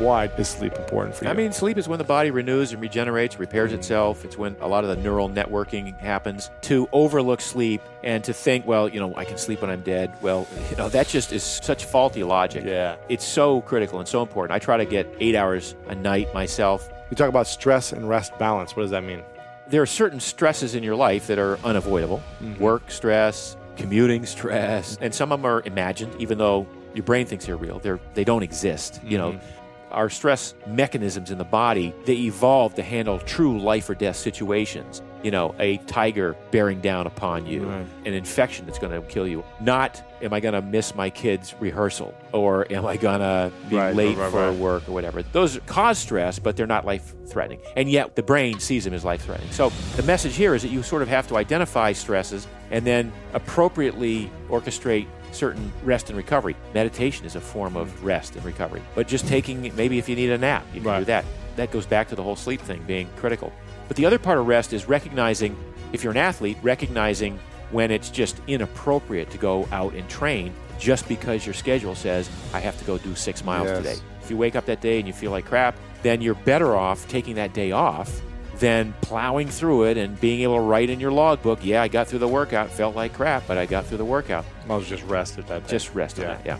Why is sleep important for you? I mean, sleep is when the body renews and regenerates, repairs itself. It's when a lot of the neural networking happens. To overlook sleep and to think, well, you know, I can sleep when I'm dead. Well, you know, that just is such faulty logic. Yeah. It's so critical and so important. I try to get eight hours a night myself. You talk about stress and rest balance. What does that mean? There are certain stresses in your life that are unavoidable mm-hmm. work stress, commuting stress, and some of them are imagined, even though your brain thinks they're real. They're, they don't exist. You know, mm-hmm. Our stress mechanisms in the body, they evolved to handle true life or death situations. You know, a tiger bearing down upon you, Right. an infection that's going to kill you. Not, am I going to miss my kid's rehearsal or am I going to be Right, late right, for work or whatever. Those cause stress, but they're not life threatening. And yet the brain sees them as life threatening. So the message here is that you sort of have to identify stresses and then appropriately orchestrate certain rest and recovery. Meditation is a form of rest and recovery. But just taking, maybe if you need a nap, you can Right. do that. That goes back to the whole sleep thing being critical. But the other part of rest is recognizing, if you're an athlete, recognizing when it's just inappropriate to go out and train just because your schedule says, I have to go do six miles Yes. today. If you wake up that day and you feel like crap, then you're better off taking that day off than plowing through it and being able to write in your logbook, yeah, I got through the workout, felt like crap, but I got through the workout. I was just rested that day. Just rest on Yeah. that, yeah.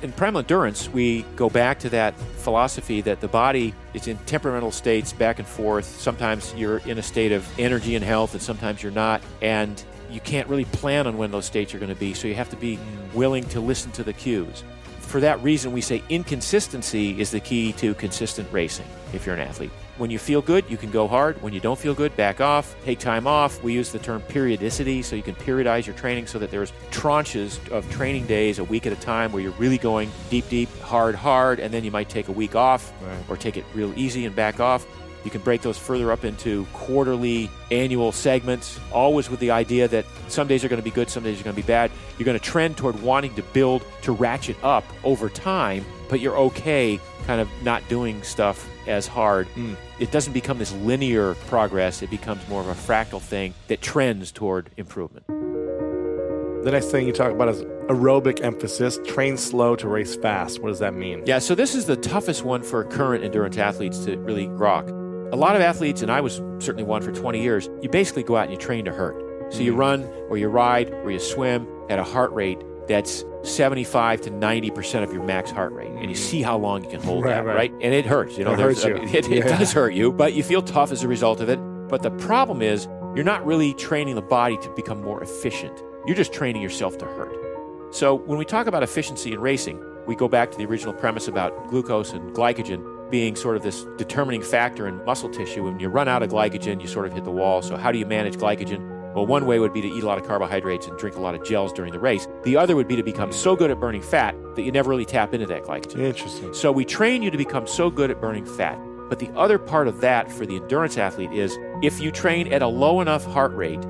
In primal endurance, we go back to that philosophy that the body is in temperamental states back and forth. Sometimes you're in a state of energy and health, and sometimes you're not. And you can't really plan on when those states are going to be, so you have to be willing to listen to the cues. For that reason, we say inconsistency is the key to consistent racing if you're an athlete. When you feel good, you can go hard. When you don't feel good, back off, take time off. We use the term periodicity, so you can periodize your training so that there's tranches of training days a week at a time where you're really going deep, deep, hard, hard, and then you might take a week off Right. or take it real easy and back off. You can break those further up into quarterly, annual segments, always with the idea that some days are going to be good, some days are going to be bad. You're going to trend toward wanting to build to ratchet up over time, but you're okay kind of not doing stuff as hard. Mm. It doesn't become this linear progress, it becomes more of a fractal thing that trends toward improvement. The next thing you talk about is aerobic emphasis. Train slow to race fast. What does that mean? Yeah, so this is the toughest one for current endurance athletes to really grok. A lot of athletes, and I was certainly one for 20 years, you basically go out and you train to hurt. So you mm. run or you ride or you swim at a heart rate that's 75 to 90% of your max heart rate. And you mm. see how long you can hold Right, that, right. right. And it hurts. You know, It hurts you. I mean, It, it Yeah. does hurt you, but you feel tough as a result of it. But the problem is, you're not really training the body to become more efficient. You're just training yourself to hurt. So when we talk about efficiency in racing, we go back to the original premise about glucose and glycogen being sort of this determining factor in muscle tissue. When you run out of glycogen, you sort of hit the wall. So how do you manage glycogen? Well, one way would be to eat a lot of carbohydrates and drink a lot of gels during the race. The other would be to become so good at burning fat that you never really tap into that glycogen. Interesting. So we train you to become so good at burning fat. But the other part of that for the endurance athlete is if you train at a low enough heart rate,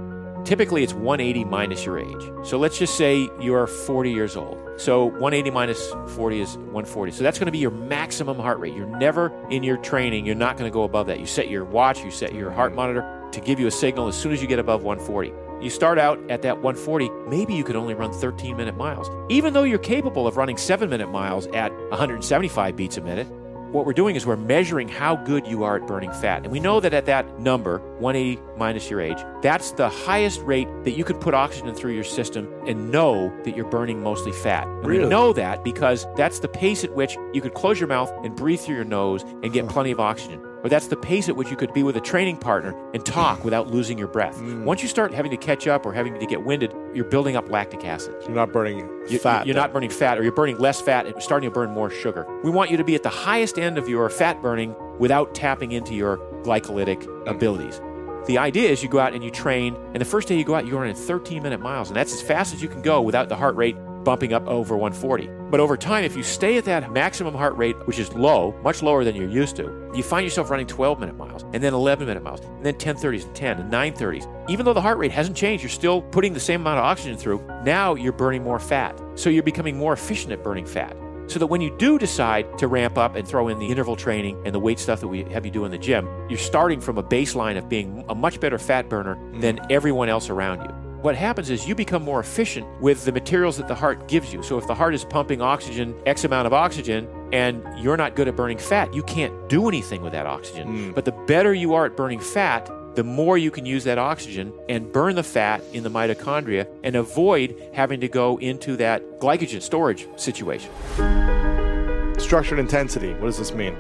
typically it's 180 minus your age. So let's just say you're 40 years old. So 180 minus 40 is 140. So that's going to be your maximum heart rate. You're never in your training, you're not going to go above that. You set your watch, you set your heart monitor to give you a signal as soon as you get above 140. You start out at that 140, maybe you could only run 13 minute miles. Even though you're capable of running 7 minute miles at 175 beats a minute, what we're doing is we're measuring how good you are at burning fat. And we know that at that number, 180 minus your age, that's the highest rate that you can put oxygen through your system and know that you're burning mostly fat. And Really? we know that because that's the pace at which you could close your mouth and breathe through your nose and get plenty of oxygen. Or that's the pace at which you could be with a training partner and talk without losing your breath. Mm. Once you start having to catch up or having to get winded, you're building up lactic acid. You're not burning You- fat. You're not burning fat, or you're burning less fat and starting to burn more sugar. We want you to be at the highest end of your fat burning without tapping into your glycolytic mm. abilities. The idea is you go out and you train, and the first day you go out, you're running 13 minute miles, and that's as fast as you can go without the heart rate bumping up over 140. But over time, if you stay at that maximum heart rate, which is low, much lower than you're used to, you find yourself running 12 minute miles, and then 11 minute miles, and then 1030s and 10 and 930s. Even though the heart rate hasn't changed, you're still putting the same amount of oxygen through. Now you're burning more fat. So you're becoming more efficient at burning fat. So that when you do decide to ramp up and throw in the interval training and the weight stuff that we have you do in the gym, you're starting from a baseline of being a much better fat burner than mm. everyone else around you. What happens is you become more efficient with the materials that the heart gives you. So if the heart is pumping oxygen, X amount of oxygen, and you're not good at burning fat, you can't do anything with that oxygen. Hmm. But the better you are at burning fat, the more you can use that oxygen and burn the fat in the mitochondria and avoid having to go into that glycogen storage situation. Structured intensity. What does this mean?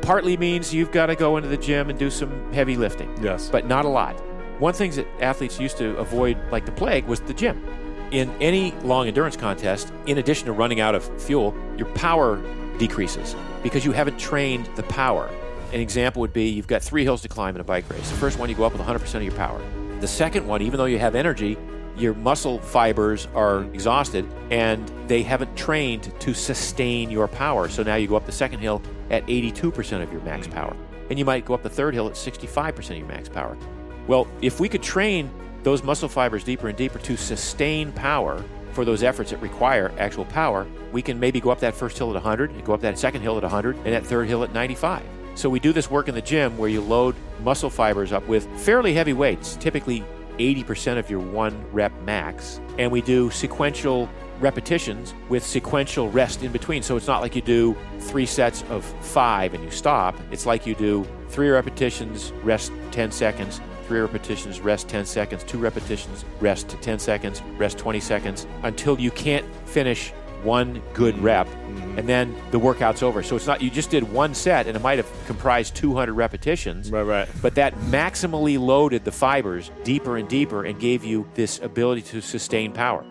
Partly means you've got to go into the gym and do some heavy lifting. Yes. but not a lot. One thing that athletes used to avoid like the plague was the gym. In any long endurance contest, in addition to running out of fuel, your power decreases because you haven't trained the power. An example would be you've got three hills to climb in a bike race. The first one, you go up with 100% of your power. The second one, even though you have energy, your muscle fibers are exhausted and they haven't trained to sustain your power. So now you go up the second hill at 82% of your max power. And you might go up the third hill at 65% of your max power. Well, if we could train those muscle fibers deeper and deeper to sustain power for those efforts that require actual power, we can maybe go up that first hill at 100, and go up that second hill at 100, and that third hill at 95. So we do this work in the gym where you load muscle fibers up with fairly heavy weights, typically 80% of your one rep max, and we do sequential repetitions with sequential rest in between. So it's not like you do three sets of five and you stop. It's like you do three repetitions, rest 10 seconds, three repetitions, rest 10 seconds, two repetitions, rest 10 seconds, rest 20 seconds until you can't finish one good mm-hmm. rep mm-hmm. and then the workout's over. So it's not you just did one set and it might have comprised 200 repetitions. Right, right. But that maximally loaded the fibers deeper and deeper and gave you this ability to sustain power.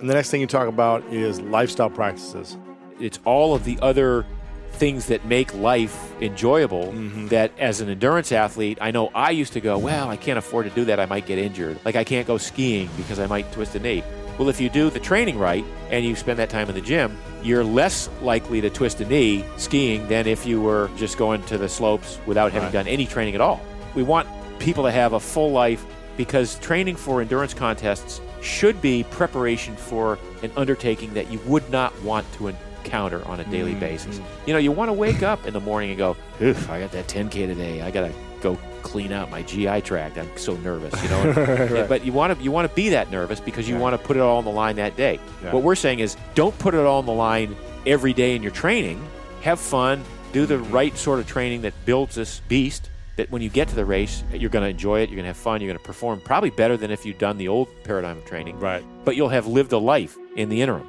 And the next thing you talk about is lifestyle practices. It's all of the other things that make life enjoyable mm-hmm. that as an endurance athlete, I know I used to go, well, I can't afford to do that. I might get injured. Like I can't go skiing because I might twist a knee. Well, if you do the training right and you spend that time in the gym, you're less likely to twist a knee skiing than if you were just going to the slopes without having Right. done any training at all. We want people to have a full life because training for endurance contests should be preparation for an undertaking that you would not want to encounter on a daily mm-hmm. basis. You know, you want to wake up in the morning and go, Oof, I got that 10K today. I got to go clean out my GI tract. I'm so nervous, you know. But you want to you want to be that nervous because you want to put it all on the line that day. Yeah. What we're saying is don't put it all on the line every day in your training. Have fun, do the mm-hmm. right sort of training that builds this beast that when you get to the race, you're going to enjoy it, you're going to have fun, you're going to perform probably better than if you'd done the old paradigm of training. Right. But you'll have lived a life in the interim.